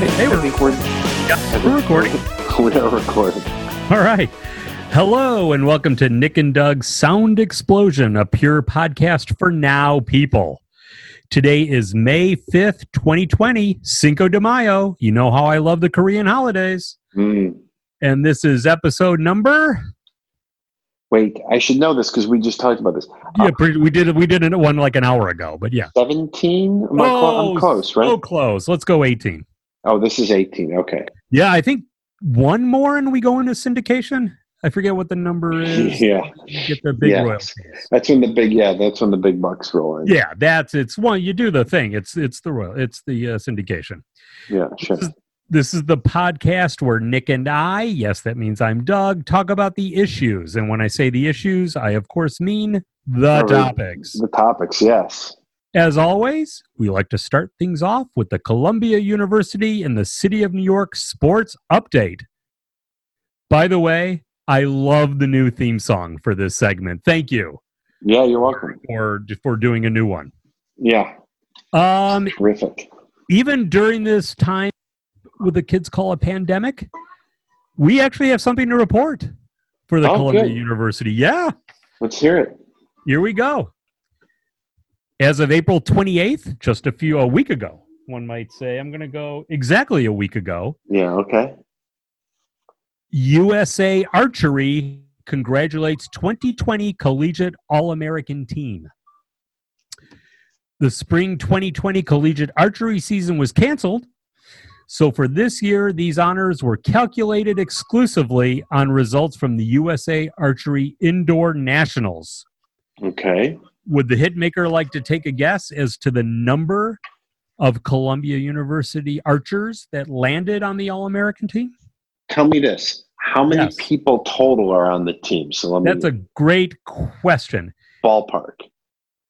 ready. Hey, we're- think we're, Yeah, we're recording. We're recording. All right. Hello and welcome to Nick and Doug's Sound Explosion, a pure podcast for now people. Today is May 5th, 2020, Cinco de Mayo. You know how I love the Korean holidays. Mm. And this is episode number. Wait, I should know this because we just talked about this. Yeah, pretty, we did we did it one like an hour ago, but yeah. 17? Am I I'm close, right? So close. Let's go 18. Oh, this is 18. Okay. Yeah, I think one more and we go into syndication. I forget what the number is. Yeah. Get the big Yes. royalties. That's when the big, yeah, that's when the big bucks roll in. Yeah, that's it's one. You do the thing. It's it's the royal. It's the uh, syndication. Yeah, sure. This is the podcast where Nick and I, yes, that means I'm Doug, talk about the issues. And when I say the issues, I of course mean the topics. The topics, yes. As always, we like to start things off with the Columbia University and the City of New York Sports Update. By the way, I love the new theme song for this segment. Thank you Yeah, you're welcome. for for doing a new one. Yeah, Um, terrific. even during this time what the kids call a pandemic, we actually have something to report for the Oh, Columbia good. University. Yeah, Let's hear it. here we go. As of April 28th, just a few a week ago, one might say, I'm going to go exactly a week ago. Yeah, okay. USA Archery congratulates 2020 Collegiate All American team. The spring 2020 collegiate archery season was canceled. So for this year, these honors were calculated exclusively on results from the USA Archery Indoor Nationals. Okay. Would the hitmaker like to take a guess as to the number of Columbia University archers that landed on the All American team? Tell me this. How many Yes. people total are on the team? So let me That's a great question. ballpark.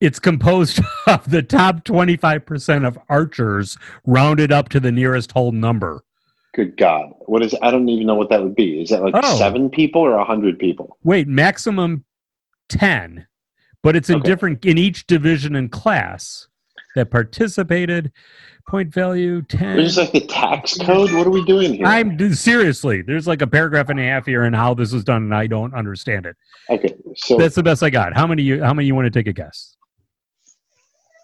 It's composed of the top 25% of archers rounded up to the nearest whole number. Good God. What is I don't even know what that would be. Is that like Oh. seven people or a hundred people? Wait, maximum 10, but it's in Okay. different in each division and class that participated. Point value 10. There's like the tax code. What are we doing here? I'm seriously, there's like a paragraph and a half here and how this was done, and I don't understand it. okay. So That's the best I got. How many you how many you want to take a guess?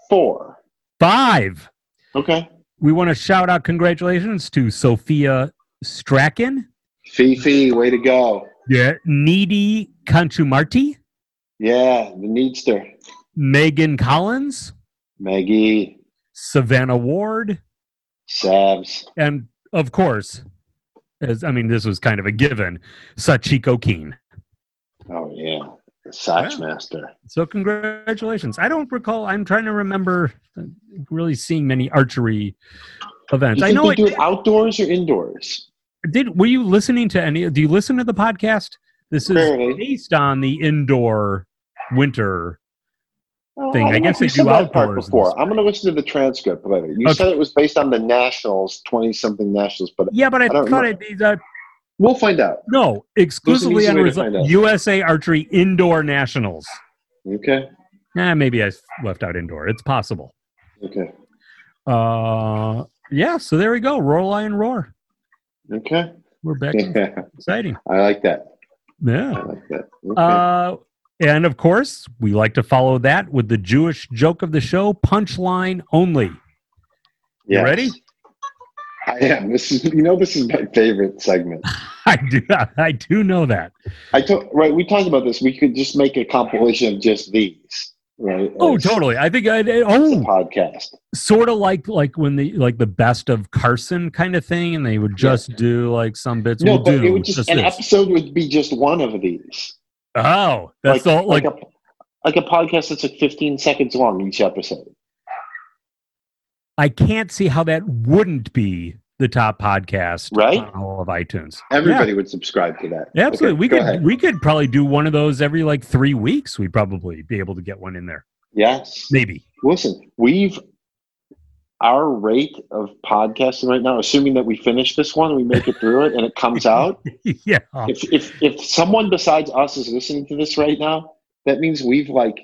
four. Five. Okay. We want to shout out congratulations to Sophia Strachan. Fifi, way to go. Yeah, Needy Conchumarti, Yeah, the needster. Megan Collins, Maggie, Savannah Ward, Savs. and of course, as I mean, this was kind of a given, Sachiko Keen. Oh yeah. The Satch. Master. So congratulations. I don't recall. I'm trying to remember really seeing many archery events. You I know they it do it outdoors or indoors? did. Were you listening to any? Do you listen to the podcast? This is Barely. based on the indoor winter thing. Oh, I don't guess they do outdoors before. I'm going to listen to the transcript later. You Okay. said it was based on the nationals, 20 something nationals, but Yeah, but I, I thought know. it these uh, we'll find out. no exclusively on result- USA Archery Indoor Nationals. Okay. Nah, maybe I left out indoor. It's possible. Okay. Uh, yeah. So there we go. Roar Lion Roar. Okay. We're back. Exciting. I like that. Yeah. I like that. Okay. Uh, and of course, we like to follow that with the Jewish joke of the show, punchline only. You ready? I am. This is you know this is my favorite segment. I do. I do know that. I told right. We talked about this. We could just make a compilation of just these, right? Oh, as- totally. I think I. Oh. a Oh, podcast. sort of like like when the like the best of Carson kind of thing, and they would just do like some bits. No, we'll but do it would just, an this. episode would be just one of these. Oh, that's like, all. Like, like a like a podcast that's like 15 seconds long each episode. I can't see how that wouldn't be the top podcast Right? on all of iTunes. Everybody would subscribe to that. Yeah, absolutely. Okay, we could ahead. we could probably do one of those every like three weeks. We'd probably be able to get one in there. Yes. Maybe. Listen, we've our rate of podcasting right now, assuming that we finish this one, we make it through it, and it comes out. yeah. if if if someone besides us is listening to this right now, that means we've like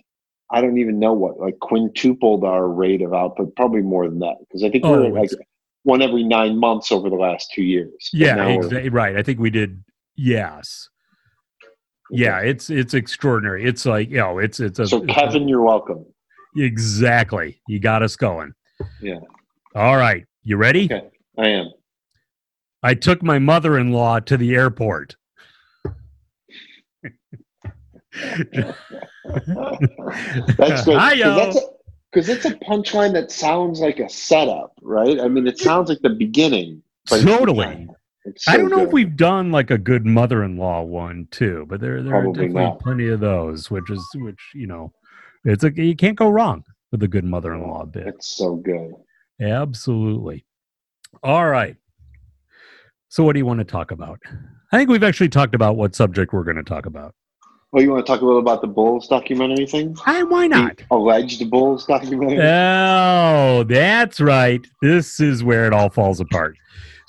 I don't even know what like quintupled our rate of output, probably more than that because I think Oh, we're like one every nine months over the last two years. Yeah, exactly. Right. I think we did. Yes. Yeah, it's it's extraordinary. It's like you know, it's it's a So it's a- Kevin, you're welcome. exactly. You got us going. Yeah. All right. You ready? Okay. I am. I took my mother-in-law to the airport. That's good. Because that's a it's a punchline that sounds like a setup, right? I mean, it sounds like the beginning. Totally. It's I don't know if we've done like a good mother-in-law one too, but there there are Probably definitely not. plenty of those, which is which you know, it's like you can't go wrong with a good mother-in-law bit. It's so good. Absolutely. All right. So, what do you want to talk about? I think we've actually talked about what subject we're going to talk about. Well, you want to talk a little about the Bulls documentary thing? I, why not? The alleged Bulls documentary. Oh, that's right. This is where it all falls apart.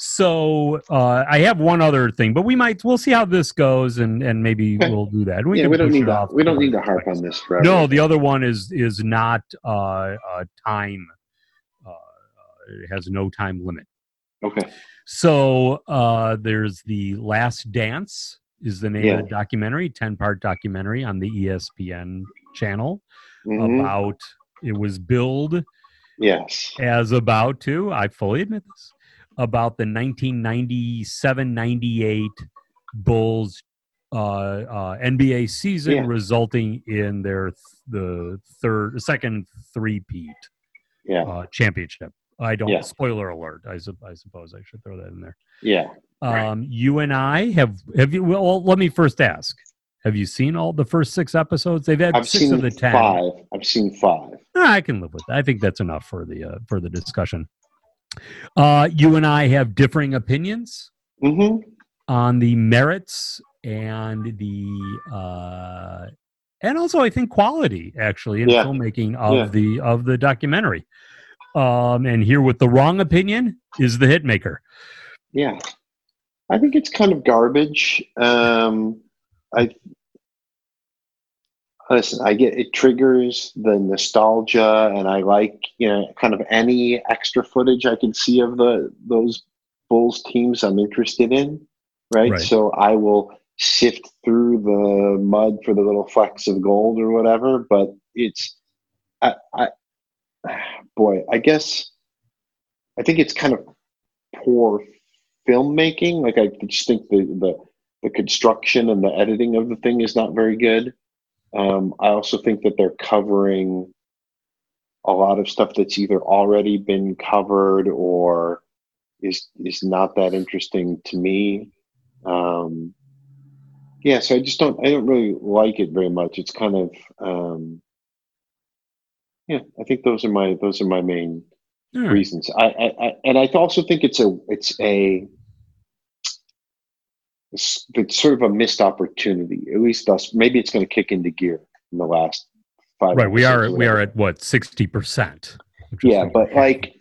So, uh, I have one other thing, but we might we'll see how this goes, and and maybe Okay. we'll do that. yeah, can we don't need to. We don't need to harp on this forever. No, the other one is is not uh, uh, time. Uh, it has no time limit. Okay. So uh, there's the Last Dance is the name Yeah. of the documentary, ten part documentary on the ESPN channel Mhm. about. It was billed Yes. as about to. I fully admit this about the 1997-98 Bulls uh, uh, NBA season, Yeah. resulting in their th- the third, second three-peat Yeah. uh, championship. I don't. Yeah. Spoiler alert. I, sup- I suppose I should throw that in there. Yeah. Right. Um, you and I have have you? Well, let me first ask: Have you seen all the first six episodes? They've had I've six of the ten. five. I've seen five. Ah, I can live with that. I think that's enough for the uh, for the discussion. Uh, you and I have differing opinions hmm on the merits and the uh, and also I think quality actually in Yeah. filmmaking of Yeah. the of the documentary. Um, and here with the wrong opinion is the hitmaker. Yeah. I think it's kind of garbage. Um, I listen. I get it triggers the nostalgia, and I like you know kind of any extra footage I can see of the those Bulls teams I'm interested in. Right. Right. So I will sift through the mud for the little flecks of gold or whatever. But it's, I, I boy, I guess I think it's kind of poor filmmaking. Like I just think the the the construction and the editing of the thing is not very good. Um, I also think that they're covering a lot of stuff that's either already been covered or is is not that interesting to me. Um, yeah, so I just don't I don't really like it very much. It's kind of um, yeah. I think those are my those are my main reasons. I, I, I and I also think it's a it's a it's, it's sort of a missed opportunity. At least thus, maybe it's going to kick into gear in the last five. Right. We are we are at what sixty percent. Yeah, but like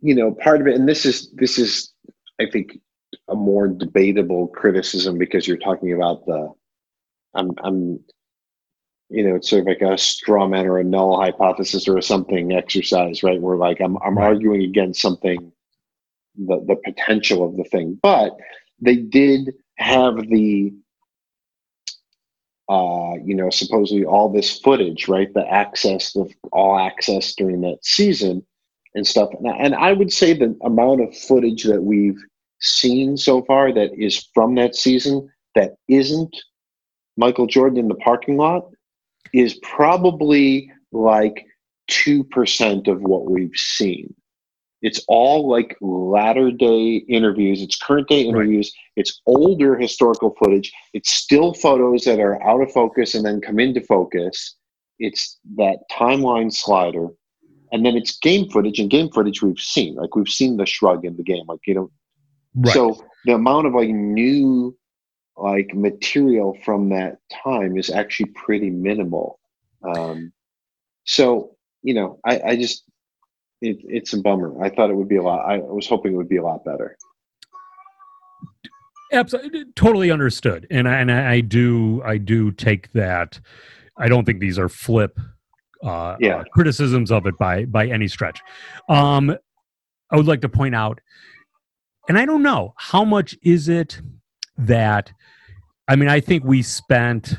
you know, part of it, and this is this is I think a more debatable criticism because you're talking about the I'm I'm you know, it's sort of like a straw man or a null hypothesis or a something exercise, right? Where like I'm I'm Right. arguing against something the the potential of the thing. But they did have the uh, you know, supposedly all this footage, right? The access, the all access during that season and stuff. And, I- and I would say the amount of footage that we've seen so far that is from that season that isn't Michael Jordan in the parking lot is probably like 2% of what we've seen. It's all like latter day interviews, it's current day interviews, it's older historical footage, it's still photos that are out of focus and then come into focus. It's that timeline slider. And then it's game footage, and game footage we've seen. Like we've seen the shrug in the game. Like, you know, right. so the amount of like new like material from that time is actually pretty minimal. Um, so you know, I, I just it, it's a bummer. I thought it would be a lot. I was hoping it would be a lot better. Absolutely, totally understood, and I, and I do I do take that. I don't think these are flip uh, Yeah. uh, criticisms of it by by any stretch. Um, I would like to point out, and I don't know how much is it that. I mean, I think we spent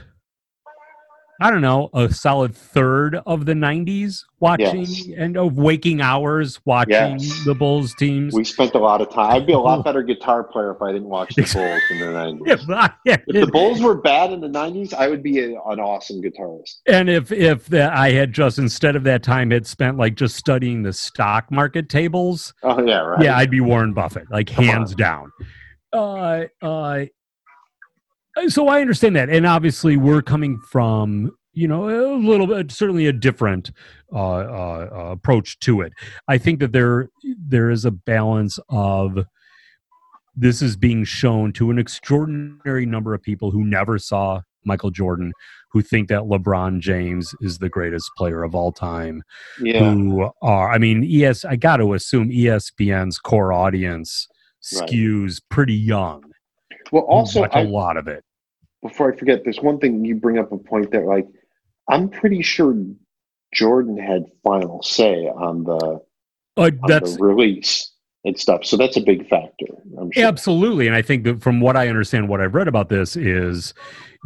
I don't know, a solid third of the 90s watching yes. and of waking hours watching yes. the Bulls teams. We spent a lot of time. I'd be a lot better guitar player if I didn't watch the Bulls in the 90s. yeah, if the Bulls were bad in the 90s, I would be a, an awesome guitarist. And if if the, I had just instead of that time had spent like just studying the stock market tables. Oh yeah, right. Yeah, I'd be Warren Buffett, like Come hands on. down. Uh, uh, so I understand that, and obviously we're coming from you know a little bit certainly a different uh, uh, uh, approach to it. I think that there there is a balance of this is being shown to an extraordinary number of people who never saw Michael Jordan, who think that LeBron James is the greatest player of all time. Yeah. Who are, I mean, yes, I got to assume ESPN's core audience skews right. pretty young. Well, also I, a lot of it. Before I forget, there's one thing you bring up a point that like I'm pretty sure Jordan had final say on the, uh, on the release and stuff. So that's a big factor. Sure. Absolutely, and I think that from what I understand, what I've read about this is,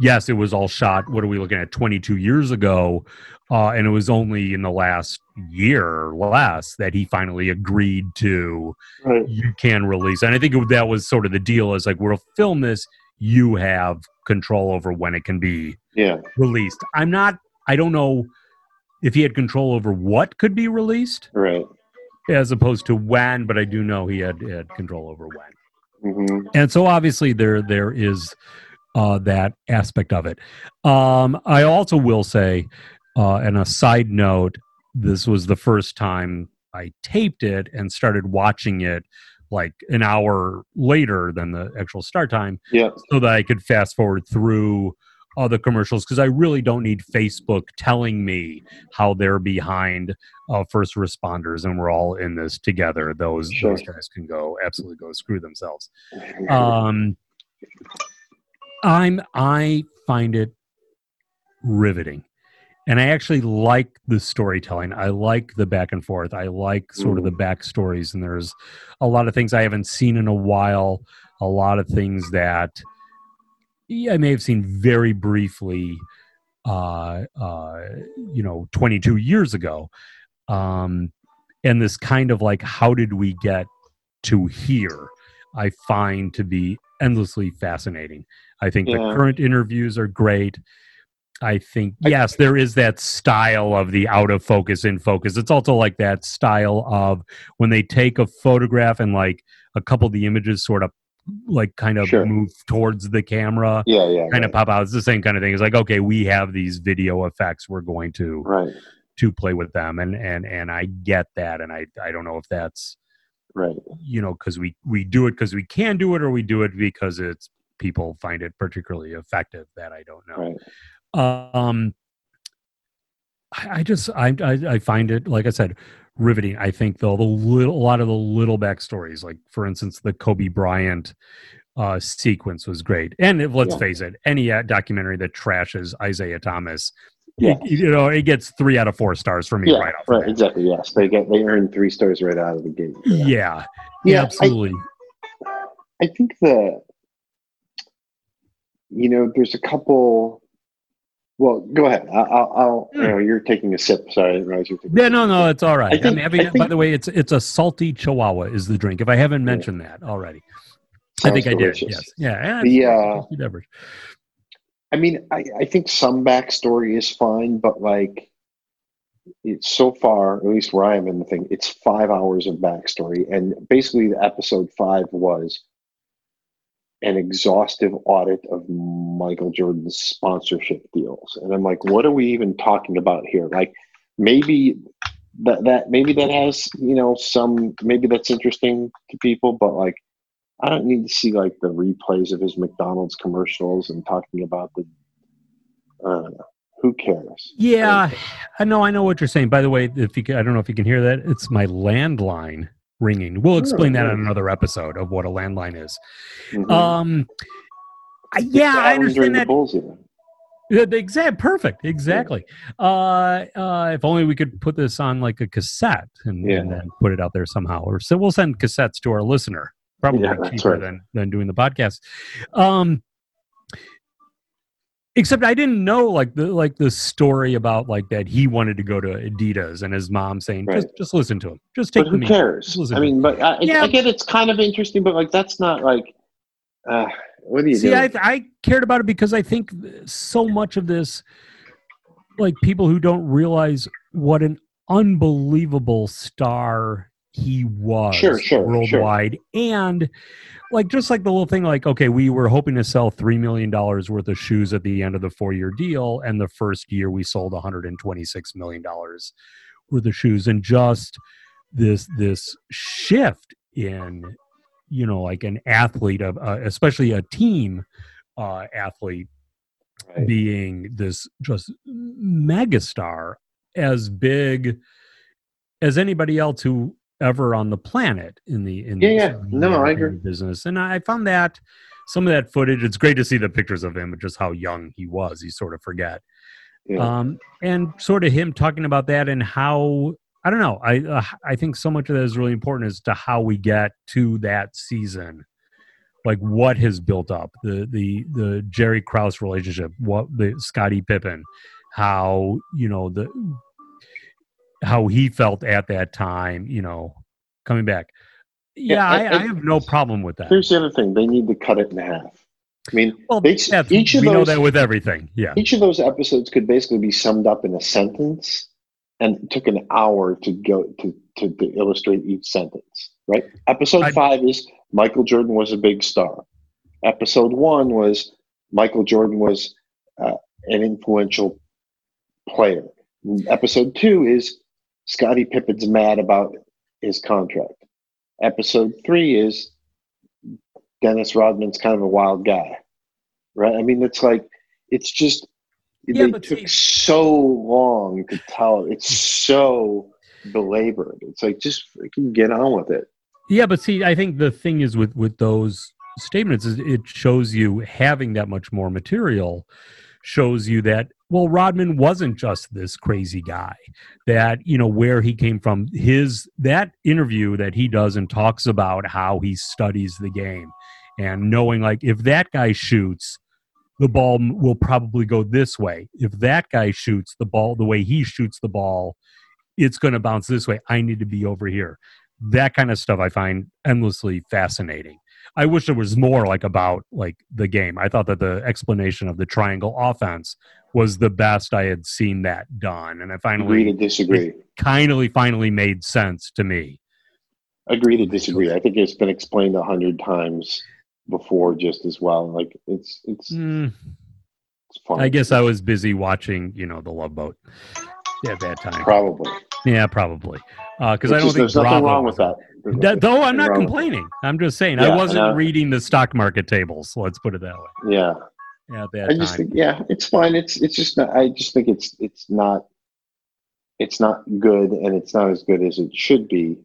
yes, it was all shot. What are we looking at? 22 years ago, uh, and it was only in the last year or less that he finally agreed to right. you can release. And I think that was sort of the deal. Is like we'll film this. You have control over when it can be yeah. released. I'm not. I don't know if he had control over what could be released, right? As opposed to when, but I do know he had, had control over when. Mm-hmm. And so obviously there there is uh, that aspect of it. Um, I also will say, uh, and a side note, this was the first time I taped it and started watching it like an hour later than the actual start time. Yeah. So that I could fast forward through all the commercials because I really don't need Facebook telling me how they're behind uh, first responders and we're all in this together. Those sure. those guys can go absolutely go screw themselves. Um, I'm I find it riveting. And I actually like the storytelling. I like the back and forth. I like sort of the backstories. And there's a lot of things I haven't seen in a while. A lot of things that I may have seen very briefly, uh, uh, you know, 22 years ago. Um, and this kind of like, how did we get to here? I find to be endlessly fascinating. I think yeah. the current interviews are great. I think yes, there is that style of the out of focus in focus. It's also like that style of when they take a photograph and like a couple of the images sort of like kind of sure. move towards the camera. Yeah, yeah. Kind right. of pop out. It's the same kind of thing. It's like, okay, we have these video effects. We're going to right to play with them, and and and I get that, and I I don't know if that's right. You know, because we we do it because we can do it, or we do it because it's people find it particularly effective. That I don't know. Right. Um. I, I just I, I I find it like I said riveting. I think though the little, a lot of the little backstories, like for instance, the Kobe Bryant uh, sequence was great. And if, let's yeah. face it, any uh, documentary that trashes Isiah Thomas, yeah. you know, it gets three out of four stars for me yeah, right off. Right, exactly. Yes, they get they earn three stars right out of the gate. Yeah, yeah, absolutely. I, I think the you know, there's a couple well, go ahead. I'll. I'll you know, you're taking a sip. Sorry, I didn't realize you're Yeah, no, no, it's all right. I think, I mean, I think, by the way, it's it's a salty Chihuahua is the drink. If I haven't mentioned yeah. that already, I think delicious. I did. Yes. Yeah. The uh. I mean, I, I think some backstory is fine, but like, it's so far, at least where I am in the thing, it's five hours of backstory, and basically, the episode five was an exhaustive audit of Michael Jordan's sponsorship deals. And I'm like, what are we even talking about here? Like maybe that that maybe that has, you know, some maybe that's interesting to people, but like I don't need to see like the replays of his McDonald's commercials and talking about the I. Who cares? Yeah, I know. I know what you're saying. By the way, if you can, I don't know if you can hear that. It's my landline ringing. We'll explain that on another episode of what a landline is. Mm-hmm. Um, I, yeah, I understand that. Yeah, the exact perfect, exactly. Uh, uh, if only we could put this on like a cassette and, Yeah. and then put it out there somehow. Or so we'll send cassettes to our listener, probably Yeah, cheaper right. than than doing the podcast. Um, except I didn't know like the like the story about like that he wanted to go to Adidas and his mom saying Right. just just listen to him, just take But who cares? I mean, but I, Yeah. I get it's kind of interesting, but like that's not like. Uh, what do you See? I, I cared about it because I think so much of this, like people who don't realize what an unbelievable star he was Sure, sure, worldwide. And like, just like the little thing, like, okay, we were hoping to sell $3 million worth of shoes at the end of the four year deal. And the first year we sold $126 million worth of shoes. And just this, this shift in you know like an athlete of uh, especially a team uh, athlete Right. being this just megastar as big as anybody else who ever on the planet in the in Yeah, the, yeah. No, I entertainment business and i found that some of that footage it's great to see the pictures of him but just how young he was you sort of forget Yeah. um, and sort of him talking about that and how I don't know. I uh, I think so much of that is really important as to how we get to that season, like what has built up the the the Jerry Krause relationship, what the Scottie Pippen, how you know the how he felt at that time, you know, coming back. Yeah, Yeah, I, I- I, have no problem with that. Here's the other thing: they need to cut it in half. I mean, Well, they, each of we know that with everything. Yeah. each of those episodes could basically be summed up in a sentence, and it took an hour to go to to, to illustrate each sentence. Right? Episode I- five is Michael Jordan was a big star. Episode one was Michael Jordan was uh, an influential player. Episode two is Scottie Pippen's mad about his contract. Episode three is Dennis Rodman's kind of a wild guy, right? I mean, it's like it's just Yeah, they took see- so long to tell. It's so belabored. It's like just freaking get on with it. Yeah, but see, I think the thing is with with those statements is it shows you having that much more material shows you that well Rodman wasn't just this crazy guy that you know where he came from his that interview that he does and talks about how he studies the game and knowing like if that guy shoots the ball will probably go this way if that guy shoots the ball the way he shoots the ball it's going to bounce this way i need to be over here that kind of stuff I find endlessly fascinating. I wish there was more like about like the game. I thought that the explanation of the triangle offense was the best I had seen that done, and I finally Agree to disagree. kindly finally made sense to me. Agree to disagree. I think it's been explained a hundred times before, just as well. Like it's it's Mm, it's fun. I guess I was busy watching, you know, the Love Boat at that time. probably Yeah, probably because I don't just- think there's nothing Bravo wrong with that. That- though I'm not complaining. I'm just saying Yeah, I I wasn't know. reading the stock market tables. Let's put it that way. that. Yeah. That I just time. think, yeah, it's fine. It's it's just not. I just think it's it's not. It's not good, and it's not as good as it should be.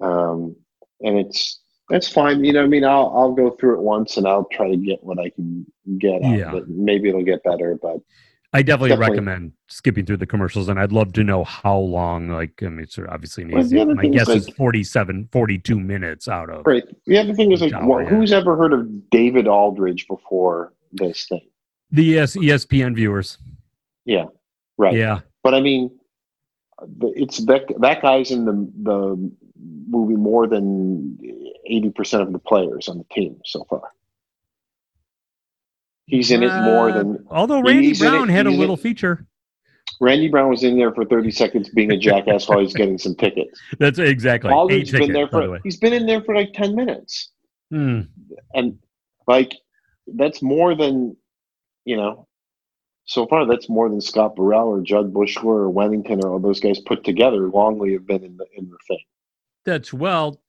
Um, and it's that's fine. You know, I mean, I'll I'll go through it once, and I'll try to get what I can get out Yeah. of it. Maybe it'll get better, but I definitely, Definitely. recommend skipping through the commercials, and I'd love to know how long. Like, I mean, it's obviously an easy. other My is, guess is like- 47, 42 minutes out of. great. The other thing is like, well, who's ever heard of David Aldridge before this thing? The ES, ESPN viewers. Yeah, right. Yeah. But I mean, it's that that guy's in the the movie more than eighty percent of the players on the team so far. He's in it more Uh, than Although Randy in it- Brown had a in little it. feature. Randy Brown was in there for thirty seconds, being a jackass while he's getting some tickets. That's exactly. Aldridge's been ticket, there the for way. he's been in there for like ten minutes, Hmm. and like that's more than you know. So far, that's more than Scott Burrell or Jud Buechler or Wennington or all those guys put together. Longley have been in the in the thing. That's well.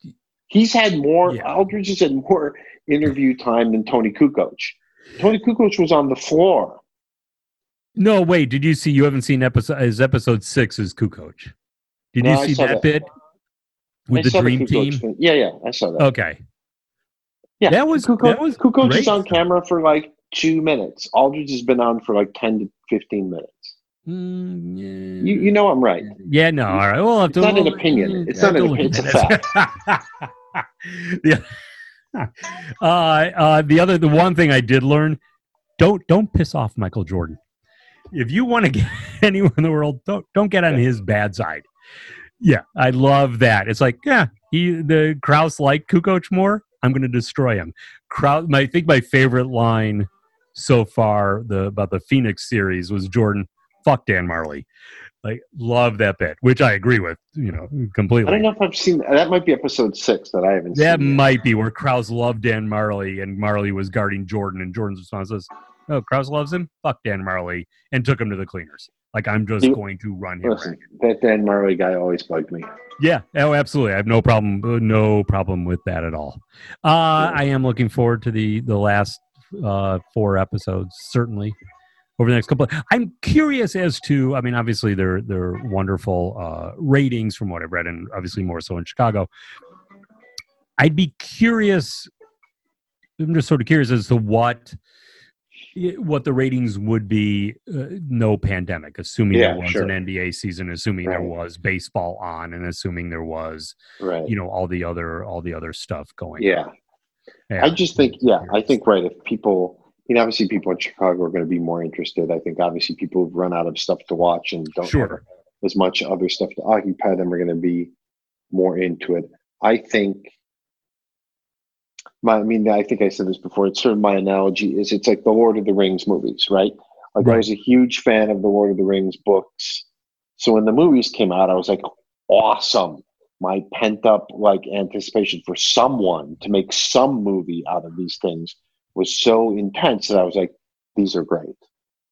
He's had more. Yeah. Aldridge has had more interview time than Toni Kukoc. Toni Kukoc was on the floor. No, wait. Did you see? You haven't seen episode. Is episode six is Kukoc? Did No, you see that, that. bit with I the dream team? thing. Yeah, yeah, I saw that. Okay. Yeah, that was- Kukoc, that was Kukoc great is on camera for like two minutes. Aldridge has been on for like ten to fifteen minutes. Mm, You, you know I'm right. yeah, no, all right. We'll have to. It's not an we'll- opinion. It's not an opinion. It's a it. yeah. Uh, uh, the other, the one thing I did learn: don't don't piss off Michael Jordan. If you want to get anyone in the world, don't don't get on his bad side. Yeah, I love that. It's like, yeah, he the Krause liked Kukoc more. I'm going to destroy him. Krause, my, I think my favorite line so far the about the Phoenix series was Jordan, fuck Dan Majerle. Like, love that bit, which I agree with, you know, completely. I don't know if I've seen that. Might be episode six that I haven't That seen. yet. might be where Krause loved Dan Majerle and Majerle was guarding Jordan, and Jordan's response was, "Oh, Krause loves him. Fuck Dan Majerle," and took him to the cleaners. Like I'm just You- going to run him. Listen, that Dan Majerle guy always bugged me. Yeah, oh, absolutely. I have no problem, uh, no problem with that at all. Uh, I am looking forward to the the last uh, four episodes, certainly over the next couple. I'm curious as to. I mean, obviously they're they're wonderful uh, ratings from what I've read, and obviously more so in Chicago. I'd be curious. I'm just sort of curious as to what what the ratings would be. Uh, no pandemic, assuming Yeah, there was sure. an NBA season, assuming there was baseball on, and assuming there was Right. you know all the other all the other stuff going. Yeah. on. Yeah. I just think, yeah, I think right. If people, you know, obviously people in Chicago are going to be more interested. I think obviously people who've run out of stuff to watch and don't have Sure. as much other stuff to occupy them are going to be more into it. I think. My, I mean, I think I said this before. It's sort of my analogy is it's like the Lord of the Rings movies, right? Like I was a huge fan of the Lord of the Rings books. So when the movies came out, I was like, awesome. My pent up like anticipation for someone to make some movie out of these things was so intense that I was like, these are great.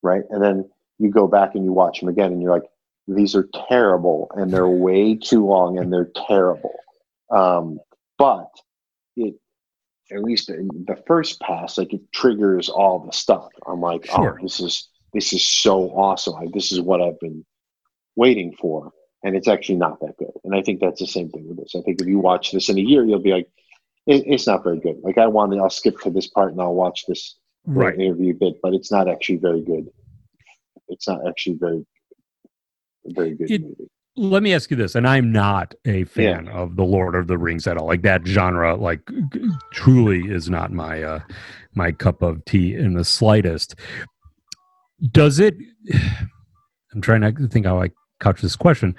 Right. And then you go back and you watch them again and you're like, these are terrible and they're way too long and they're terrible. Um, but it, at least in the first pass, like it triggers all the stuff. I'm like, oh, Sure. oh, this is this is so awesome. Like, this is what I've been waiting for, and it's actually not that good. And I think that's the same thing with this. I think if you watch this in a year, you'll be like, it, it's not very good. Like I want to, I'll skip to this part and I'll watch this right. interview bit, but it's not actually very good. It's not actually very, very good It- movie. Let me ask you this, and I'm not a fan of the Lord of the Rings at all. Like that genre, like truly is not my uh, my cup of tea in the slightest. Does it? I'm trying to think how I couch this question,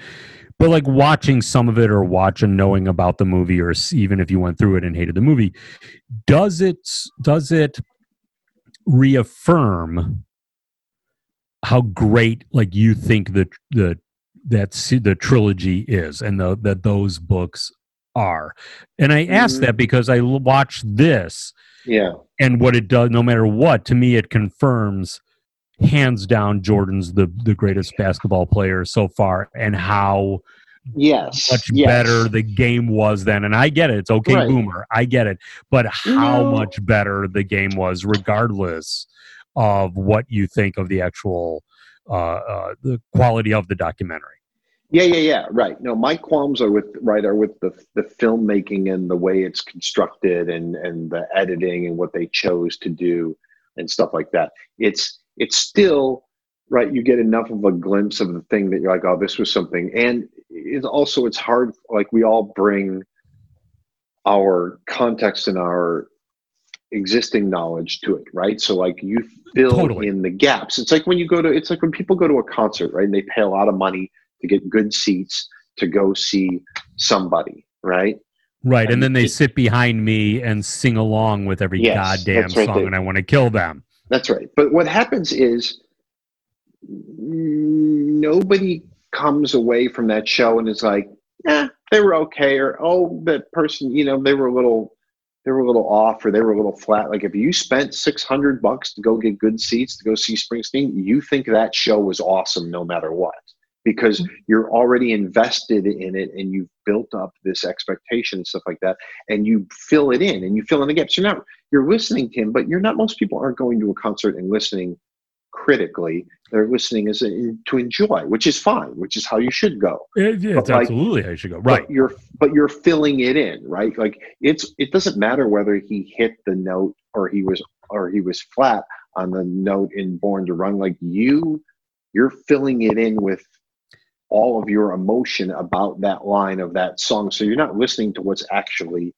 but like watching some of it or watching knowing about the movie, or even if you went through it and hated the movie, does it does it reaffirm how great like you think the the that the trilogy is and the, that those books are and i ask Mhm. that because I watch this Yeah, and what it does no matter what to me it confirms hands down jordan's the the greatest basketball player so far and how yes, much yes. better the game was then and i get it it's okay Right. boomer i get it but how No. much better the game was regardless of what you think of the actual uh, uh the quality of the documentary Yeah, yeah, yeah. Right. No, my qualms are with right are with the the filmmaking and the way it's constructed and and the editing and what they chose to do and stuff like that. It's it's still right. You get enough of a glimpse of the thing that you're like, oh, this was something. And it's also it's hard. Like we all bring our context and our existing knowledge to it, right? So like you fill Totally. in the gaps. It's like when you go to it's like when people go to a concert, right? And they pay a lot of money to get good seats to go see somebody, right? right and And then they it- sit behind me and sing along with every Yes, goddamn right, song they- and i want to kill them That's right. But what happens is nobody comes away from that show and is like, "Yeah, they were okay," or "Oh, that person, you know, they were a little." They were a little off, or they were a little flat. Like if you spent six hundred bucks to go get good seats to go see Springsteen, you think that show was awesome no matter what, because mm-hmm. you're already invested in it and you've built up this expectation and stuff like that, and you fill it in and you fill in the gaps. You're not you're listening to him, but you're not. Most people aren't going to a concert and listening critically. They're listening as a, to enjoy, which is fine, which is how you should go. It, it's like- absolutely how you should go. Right. But you're but you're filling it in, right? Like it's it doesn't matter whether he hit the note or he was or he was flat on the note in Born to Run. Like you, you're filling it in with all of your emotion about that line of that song. So you're not listening to what's actually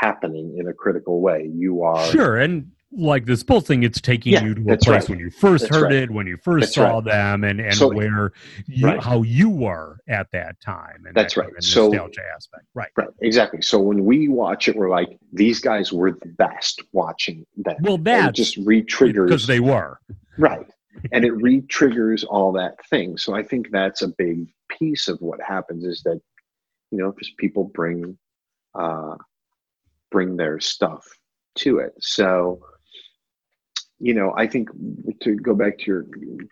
happening in a critical way. You are Sure, and like this Bulls thing, it's taking Yeah, you to a place right. when you first That's heard right. it, when you first That's saw right. them, and and So- where you, how you were at that time. And That's that kind right. of So- nostalgia aspect, right? right, exactly. So when we watch it, we're like, these guys were the best watching that. Well, it that's just re-triggers because they were. Right. And it re-triggers all that thing. So I think that's a big piece of what happens is that, you know, just people bring uh bring their stuff to it. So, you know, I think to go back to your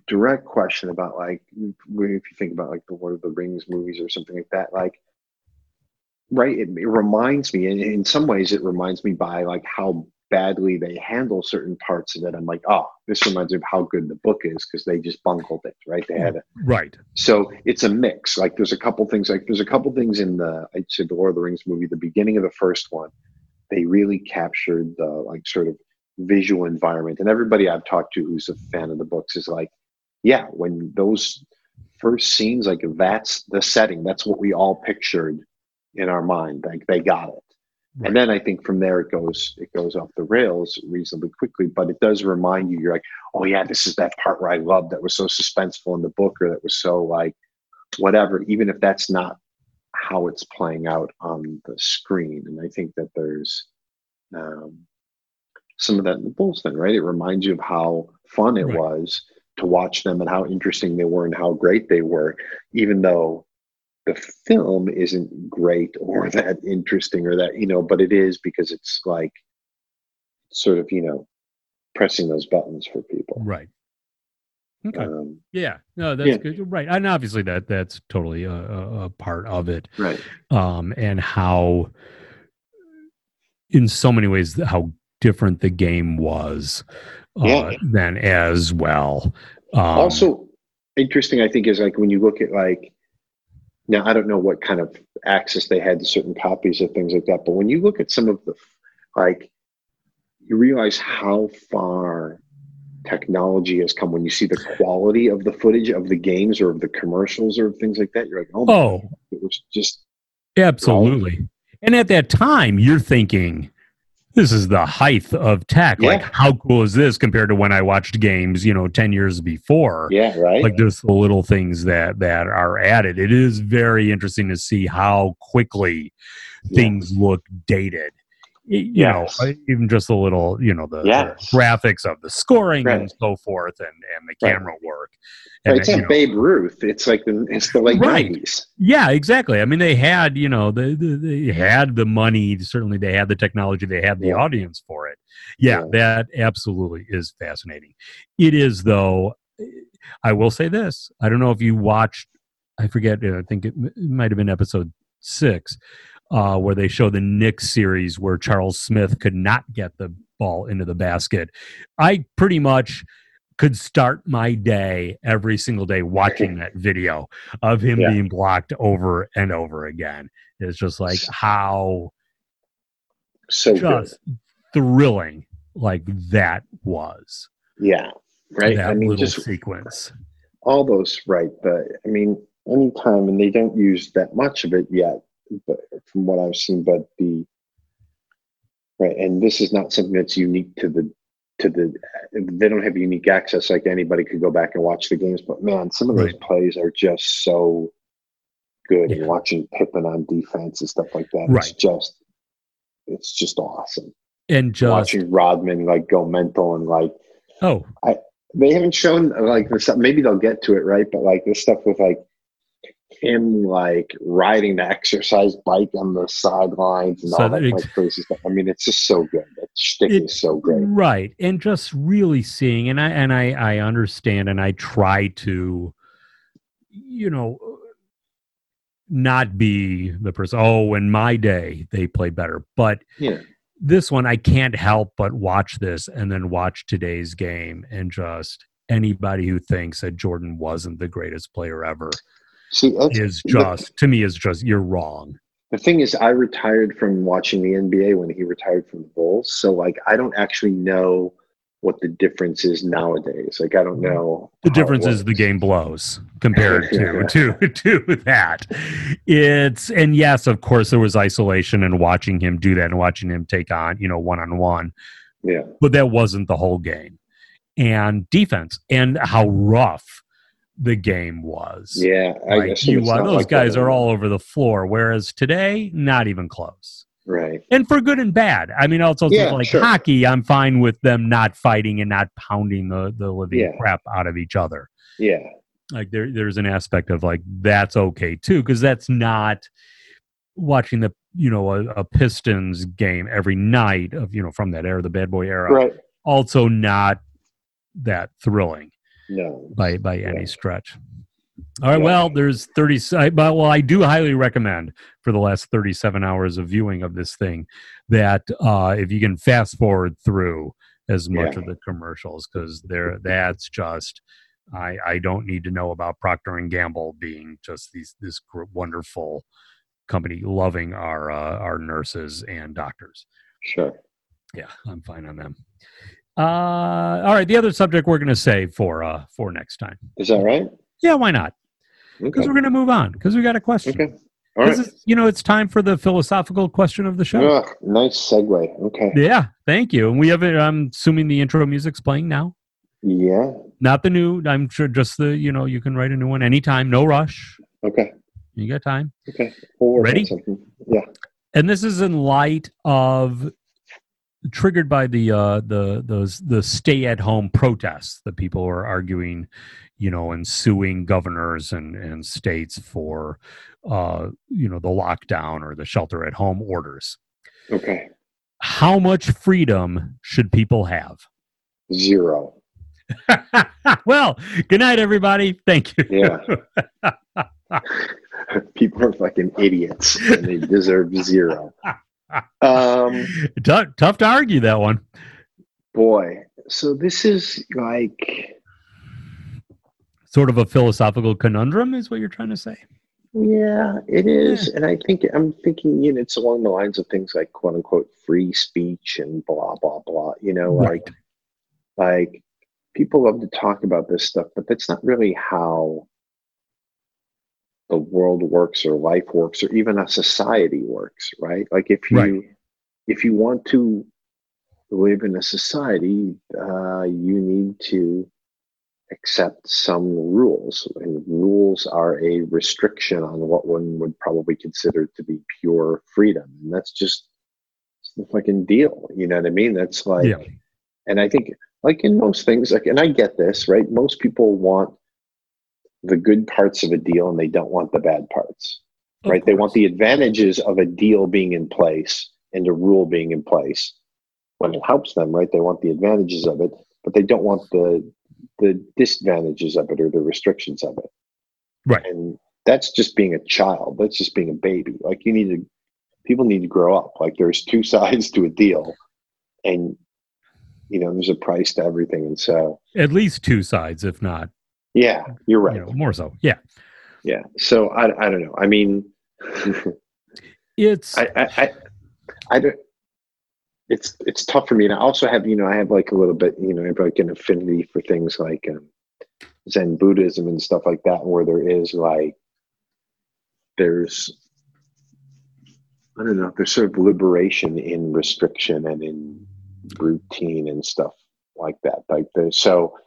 direct question about like if you think about like the Lord of the Rings movies or something like that, like right, it, it reminds me, and in some ways it reminds me by like how badly they handle certain parts of it. I'm like, oh, this reminds me of how good the book is because they just bungled it, right? They had a, Right. so it's a mix. Like there's a couple things, like there's a couple things in the I'd say the Lord of the Rings movie, the beginning of the first one, they really captured the like sort of visual environment. And everybody I've talked to who's a fan of the books is like, yeah, when those first scenes, like that's the setting, that's what we all pictured in our mind. Like they got it. Right. And then I think from there it goes it goes off the rails reasonably quickly, but it does remind you. You're like, oh yeah, this is that part where I loved that was so suspenseful in the book, or that was so like whatever. Even if that's not how it's playing out on the screen, and I think that there's um, some of that in the Bulls thing, right? It reminds you of how fun it Right. was to watch them and how interesting they were and how great they were, even though the film isn't great or that interesting or that you know but it is because it's like sort of you know pressing those buttons for people Right. Okay. um, yeah. No, that's yeah. good. Right. And obviously that that's totally a, a, a part of it. right um, and how, in so many ways, how different the game was uh, Yeah. than as well. Um, also interesting i think is like when you look at like now i don't know what kind of access they had to certain copies of things like that but when you look at some of the like you realize how far technology has come when you see the quality of the footage of the games or of the commercials or things like that you're like oh, oh, God, it was just absolutely. And at that time, you're thinking, this is the height of tech. Like, how cool is this compared to when I watched games, you know, 10 years before? yeah right Like just the little things that that are added. It is very interesting to see how quickly Yeah. things look dated. You Yes. know, uh, even just a little, you know, the, the graphics of the scoring and so forth, and and the Right. camera work. Right, And it's you not know, Babe Ruth. It's like the it's the late Right. nineties. yeah, exactly. I mean, they had, you know, the, the, they had the money. Certainly, they had the technology. They had the Yeah. audience for it. Yeah, Yeah. that absolutely is fascinating. It is, though. I will say this. I don't know if you watched. I forget. uh, I think it, it might have been episode six, uh, where they show the Knicks series where Charles Smith could not get the ball into the basket. I pretty much could start my day every single day watching that video of him Yeah. being blocked over and over again. It's just like how So good. just thrilling like that was. Yeah. Right. That I mean, little just sequence. all those right. But I mean, anytime, and they don't use that much of it yet, but from what I've seen, but the right, and this is not something that's unique to the to the. They don't have unique access. Like anybody could go back and watch the games, but man, some of those plays are just so good. Yeah. And watching Pippen on defense and stuff like that, it's just it's just awesome. And just watching Rodman like go mental and like oh I they haven't shown like the stuff. Maybe they'll get to it, right? But like this stuff with like him like riding the exercise bike on the sidelines and So all that kind of crazy stuff. I mean, it's just so good. That shtick It- is so great. right and just really seeing and i and i i understand and i try to you know not be the person oh in my day they played better but Yeah, this one i can't help but watch this and then watch today's game and just anybody who thinks that Jordan wasn't the greatest player ever See, is just to me is just you're wrong. the thing is, I retired from watching the NBA when he retired from the Bulls, so like I don't actually know what the difference is nowadays. Like I don't mm-hmm. know. The difference is the game blows compared to to to that. It's and yes, of course, there was isolation and watching him do that and watching him take on you know one on one, Yeah, but that wasn't the whole game. And defense and how rough the game was. yeah. I Like, guess you, uh, those like guys are all over the floor, whereas today, not even close. right. And for good and bad. I mean, also Yeah, like sure. hockey, I'm fine with them not fighting and not pounding the, the living Yeah. crap out of each other. Yeah, Like there, there's an aspect of like that's okay too, because that's not watching the you know a, a Pistons game every night of you know from that era, the bad boy era. right. Also, not that thrilling No, by by any Yeah. stretch. All right. Yeah. Well, there's 30. I- But well, I do highly recommend for the last 37 hours of viewing of this thing that uh, if you can fast forward through as much Yeah. of the commercials because there that's just I I don't need to know about Procter and Gamble being just these this gr- wonderful company loving our uh, our nurses and doctors. sure. Yeah, I'm fine on them. Uh, all right. The other subject we're going to save for uh for next time. Is that right? Yeah, why not? because Okay. we're going to move on because we got a question. Okay. All right. Is, you know, it's time for the philosophical question of the show. Nice segue. Okay. Yeah, thank you. And we have it. I'm assuming the intro music's playing now. Yeah. Not the new. I'm sure just the. You know, you can write a new one anytime. No rush. Okay. You got time. Okay. We'll work on Ready? Yeah. And this is in light of triggered by the uh the those the stay at home protests that people are arguing you know and suing governors and and states for uh you know the lockdown or the shelter at home orders Okay. how much freedom should people have Zero. well good night everybody thank you Yeah. People are fucking idiots and they deserve zero. Um, tough, tough to argue that one boy. So this is like, sort of a philosophical conundrum is what you're trying to say yeah, it is. And I think I'm thinking, you know, it's along the lines of things like quote unquote free speech and blah, blah, blah. You know, like, like people love to talk about this stuff, but that's not really how the world works or life works or even a society works, right? Like if you Right. if you want to live in a society, uh, you need to accept some rules, and rules are a restriction on what one would probably consider to be pure freedom, and that's just it's the fucking deal. You know what I mean? That's like, Yeah. and I think like in most things, like, and I get this, right? Most people want the good parts of a deal, and they don't want the bad parts Of right? They want the advantages of a deal being in place and a rule being in place when it helps them, right? They want the advantages of it, but they don't want the the disadvantages of it or the restrictions of it. Right. And that's just being a child. That's just being a baby. Like you need to people need to grow up. Like there's two sides to a deal and you know, there's a price to everything. And so at least two sides if not yeah, you're right. you know, more so yeah Yeah. So I I don't know. I mean it's I, I, I, I don't. It's it's tough for me. And I also have, you know, I have like a little bit, you know, I have like an affinity for things like um, Zen Buddhism and stuff like that, where there is like, there's, I don't know, there's sort of liberation in restriction and in routine and stuff like that. Like there's so,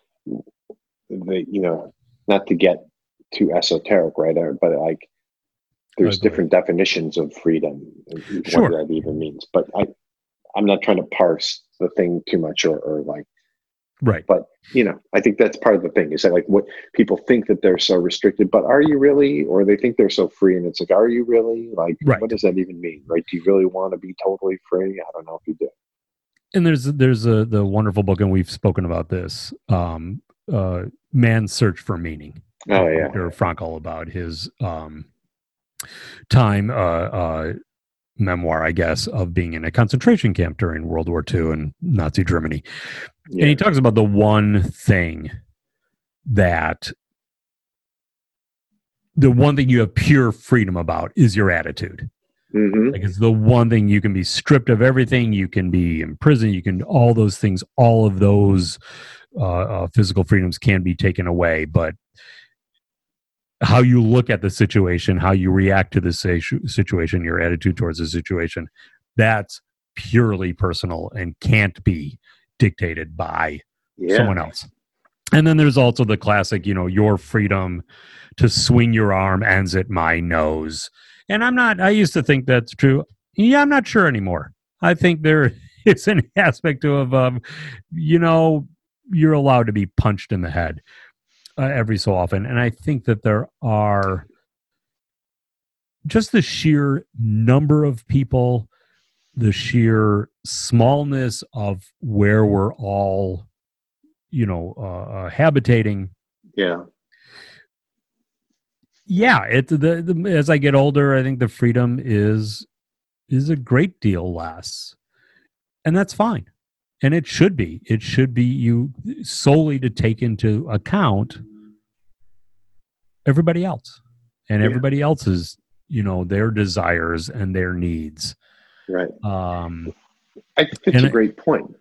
the you know, not to get too esoteric, right? or- But like, there's different definitions of freedom, Sure. what that even means. But I, I'm not trying to parse the thing too much, or, or like, right but you know, I think that's part of the thing. Is that like what people think that they're so restricted, but are you really? Or they think they're so free, and it's like, are you really? Like, Right. what does that even mean, right? Do you really want to be totally free? I don't know if you do. and there's there's a the wonderful book and we've spoken about this um uh man's search for meaning Oh yeah, Viktor Frankl about his um time uh uh memoir i guess of being in a concentration camp during world war ii and nazi germany yeah. and he talks about the one thing that the one thing you have pure freedom about is your attitude. Mm-hmm. Like it's the one thing you can be stripped of everything. You can be in prison. You can all those things. All of those uh, uh, physical freedoms can be taken away, but how you look at the situation, how you react to the situation, your attitude towards the situation, that's purely personal and can't be dictated by Yeah. someone else. And then there's also the classic, you know, your freedom to swing your arm ends at my nose. And I'm not, I used to think that's true. Yeah, I'm not sure anymore. I think there is an aspect of, um, you know, you're allowed to be punched in the head uh, every so often. And I think that there are just the sheer number of people, the sheer smallness of where we're all, you know, uh, uh, habitating. Yeah. Yeah, it the, the as I get older, I think the freedom is is a great deal less, and that's fine. And it should be. It should be you solely to take into account everybody else and Yeah. everybody else's, you know, their desires and their needs. Right. Um, I think it's a great point.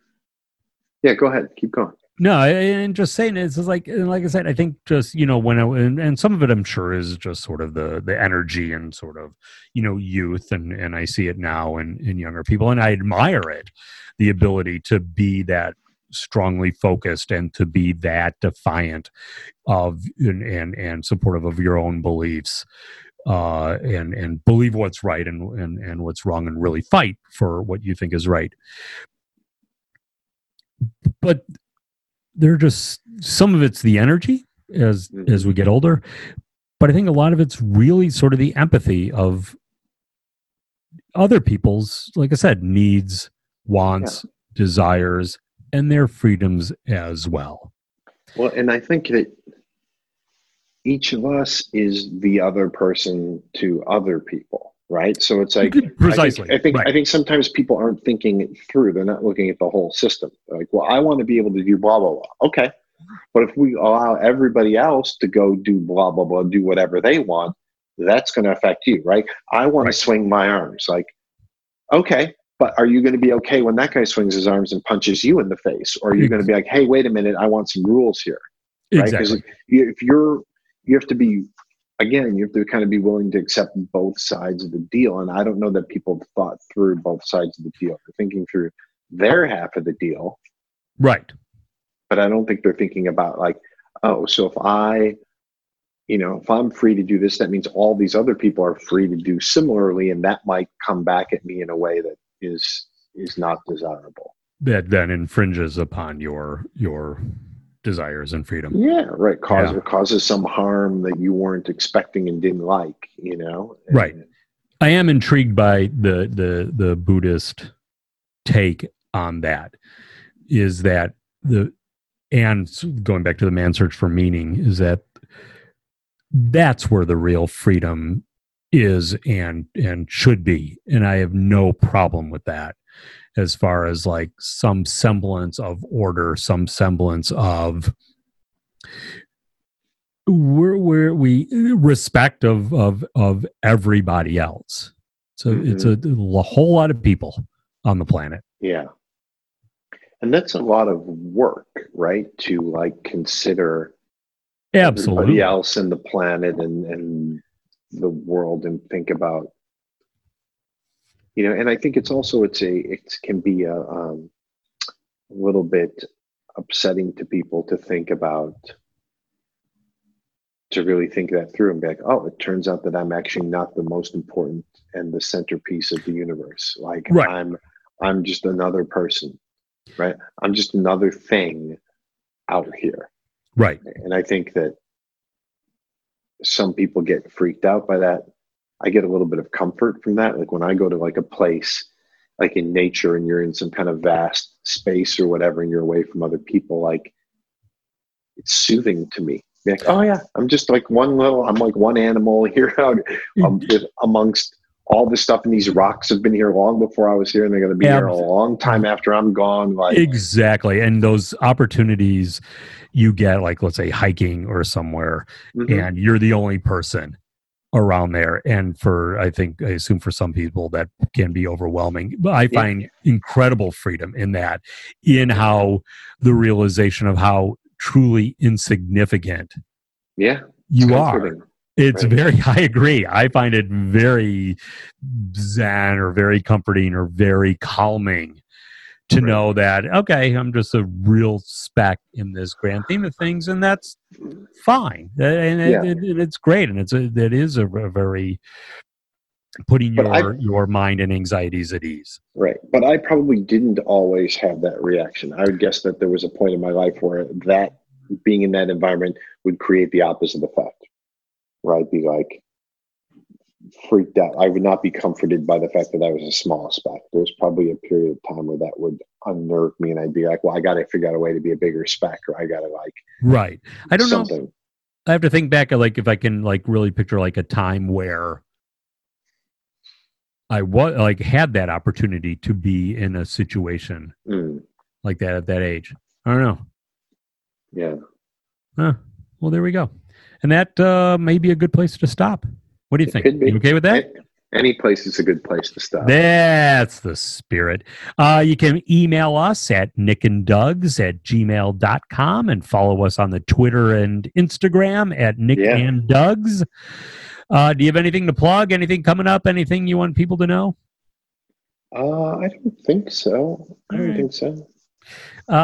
Yeah, go ahead. Keep going. No, and just saying it's just like and like I said, I think just you know when I, and, and some of it I'm sure is just sort of the the energy and sort of you know youth and and I see it now in in younger people and I admire it, the ability to be that strongly focused and to be that defiant of and and, and supportive of your own beliefs. Uh, and and believe what's right and, and and what's wrong and really fight for what you think is right but they're just some of it's the energy as Mhm. as we get older but i think a lot of it's really sort of the empathy of other people's like i said needs wants desires and their freedoms as well. Well, and I think that each of us is the other person to other people, right? So it's like precisely I think I think, right. I think sometimes people aren't thinking it through. They're not looking at the whole system. They're like, well, I want to be able to do blah blah blah. Okay, but if we allow everybody else to go do blah blah blah, do whatever they want, that's going to affect you, right? I want Right. to swing my arms. Like, okay, but are you going to be okay when that guy swings his arms and punches you in the face, or are you going to be like, hey, wait a minute, I want some rules here? right? 'Cause exactly if you're you have to be again you have to kind of be willing to accept both sides of the deal and i don't know that people have thought through both sides of the deal. They're thinking through their half of the deal. Right. But i don't think they're thinking about like oh so if i you know if i'm free to do this that means all these other people are free to do similarly and that might come back at me in a way that is is not desirable. That then infringes upon your your desires and freedom yeah right cause Yeah. causes some harm that you weren't expecting and didn't like you know Right. I am intrigued by the the the Buddhist take on that. Is that the and going back to the man search for meaning is that that's where the real freedom is and and should be and i have no problem with that as far as like some semblance of order some semblance of where where we respect of of of everybody else so it's mm-hmm. a, a whole lot of people on the planet Yeah. And that's a lot of work, right? To like consider absolutely everybody else in the planet and, and the world and think about you know, and I think it's also it's a it can be a um a little bit upsetting to people to think about to really think that through and be like, oh, it turns out that I'm actually not the most important and the centerpiece of the universe. Like Right. I'm I'm just another person, right? I'm just another thing out here. right And I think that some people get freaked out by that. I get a little bit of comfort from that. Like when I go to like a place like in nature and you're in some kind of vast space or whatever and you're away from other people, like it's soothing to me. Like, oh yeah, I'm just like one little, I'm like one animal here out um, amongst all this stuff and these rocks have been here long before I was here and they're going to be here a long time after I'm gone. Like exactly. And those opportunities you get, like let's say hiking or somewhere, mhm. and you're the only person around there. And for I think I assume for some people that can be overwhelming. But I Yeah. find incredible freedom in that, in how the realization of how truly insignificant yeah, you are. It's Right. very, I agree. I find it very zen or very comforting or very calming to Right. know that, okay, I'm just a real speck in this grand theme of things, and that's fine. Uh, and it- Yeah. it- it- it's great. And it's a, that is a, a very putting But I- your, your mind and anxieties at ease. Right. But I probably didn't always have that reaction. I would guess that there was a point in my life where that being in that environment would create the opposite effect. I'd be like freaked out. I would not be comforted by the fact that I was a small speck. There was probably a period of time where that would unnerve me and I'd be like, well, I got to figure out a way to be a bigger speck or I got to like Right. I don't know. I have to think back like if I can like really picture like a time where I was like had that opportunity to be in a situation Mm, like that at that age. I don't know. yeah. Huh. Well, there we go. And that uh, may be a good place to stop. What do you It think? You okay with that? Any place is a good place to stop. That's the spirit. Uh, you can email us at nickanddugs at gmail.com and follow us on the Twitter and Instagram at Nick Yeah. and Dugs. Uh, do you have anything to plug? Anything coming up? Anything you want people to know? Uh, I don't think so. I don't Alright. think so. Uh,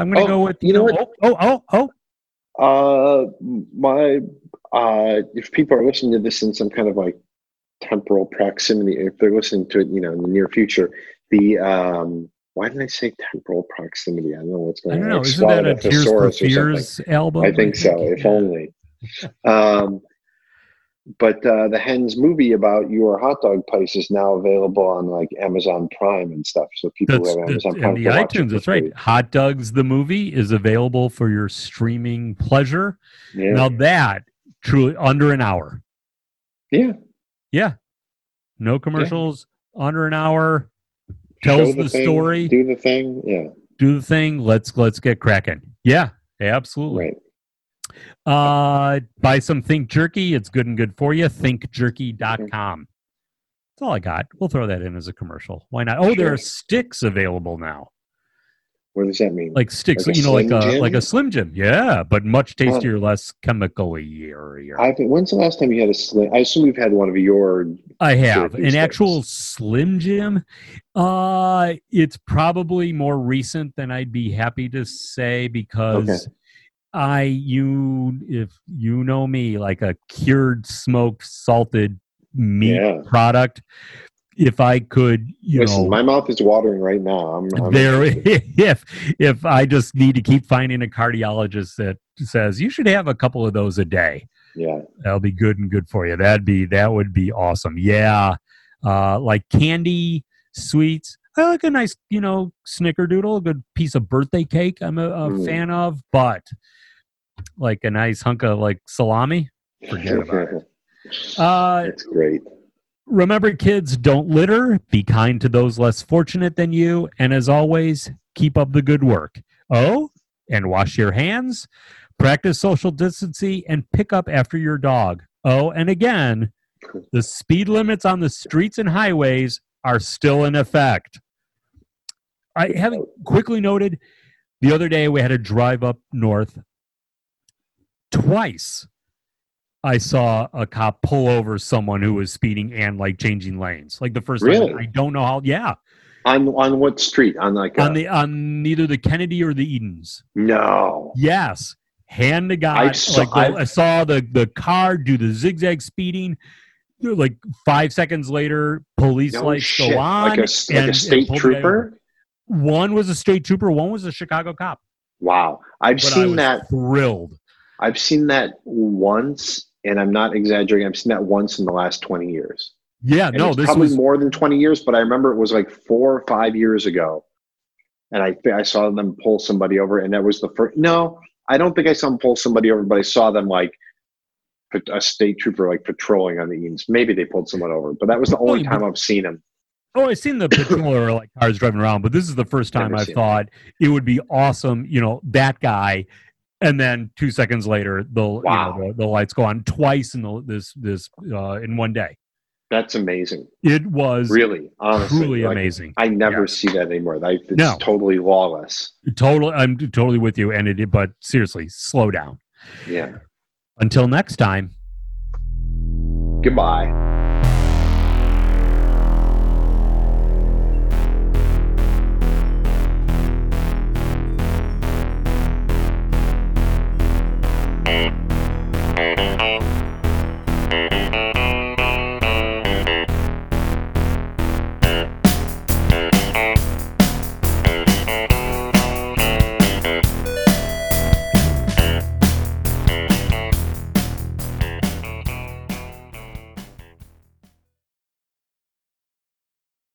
I'm going to Oh, go with you know oh, oh, oh, oh. Uh, my uh, if people are listening to this in some kind of like temporal proximity, if they're listening to it, you know, in the near future, the um, why did I say temporal proximity? I don't know what's going on. I don't on. know. Like Isn't that a Tears for thesaurus or something. Fears album? I think so. If Yeah. only. Um, but uh, the Hens movie about your hot dog place is now available on like Amazon Prime and stuff. So people That's, have Amazon Prime and the can watch it iTunes. That's right. Hot Dogs the movie is available for your streaming pleasure. Yeah. Now that truly under an hour. yeah. Yeah. No commercials, under an hour. Tells the thing, story. Do the thing. Yeah. Do the thing. Let's let's get cracking. Yeah, absolutely. Right. Uh buy some Think Jerky. It's good and good for you. Thinkjerky.com. That's all I got. We'll throw that in as a commercial. Why not? Oh, there are sticks available now. What does that mean? Like sticks, Like you know, like a Jim? like a Slim Jim. Yeah, but much tastier, less chemically. I think, when's the last time you had a slim? I assume you've had one of your. I have an actual Slim Jim. Uh, it's probably more recent than I'd be happy to say because I you if you know me like a cured smoked salted meat Yeah. product. If I could, you Listen, know, my mouth is watering right now. I'm, I'm there if if I just need to keep finding a cardiologist that says you should have a couple of those a day Yeah. that'll be good and good for you that'd be that would be awesome yeah uh like candy sweets i like a nice you know snickerdoodle a good piece of birthday cake i'm a, a Mm. fan of but like a nice hunk of like salami Forget about it. uh That's great. remember kids don't litter be kind to those less fortunate than you and as always keep up the good work oh and wash your hands practice social distancing and pick up after your dog oh and again the speed limits on the streets and highways are still in effect i haven't quickly noted the other day we had to drive up north twice I saw a cop pull over someone who was speeding and like changing lanes. Like the first Really? time, I don't know how. Yeah, On on what street? On like a, on uh the on either the Kennedy or the Edens. no. Yes, hand to God. I saw- like the- I saw the the car do the zigzag speeding. Like five seconds later, police No lights shit. go on. Like a, like and- a state guy trooper. One was a state trooper. One was a Chicago cop. Wow. I've But seen that. thrilled. I've seen that once, and I'm not exaggerating. I've seen that once in the last 20 years. Yeah, And no, this probably was more than 20 years, but I remember it was like four or five years ago. And I I saw them pull somebody over, and that was the first. No, I don't think I saw them pull somebody over, but I saw them like a state trooper like patrolling on the Edens. Maybe they pulled someone over, but that was the only time I've seen him. Oh, I've seen the patroller like cars driving around, but this is the first time I've thought it. it would be awesome. You know, that guy and then two seconds later, the wow. you know, the, the, lights go on twice in the, this this uh, in one day. That's amazing. It was really honestly truly like, amazing. I never yeah. see that anymore. Like, it's no. totally lawless. Totally, I'm totally with you. And it, but seriously, slow down. Yeah. Until next time. Goodbye.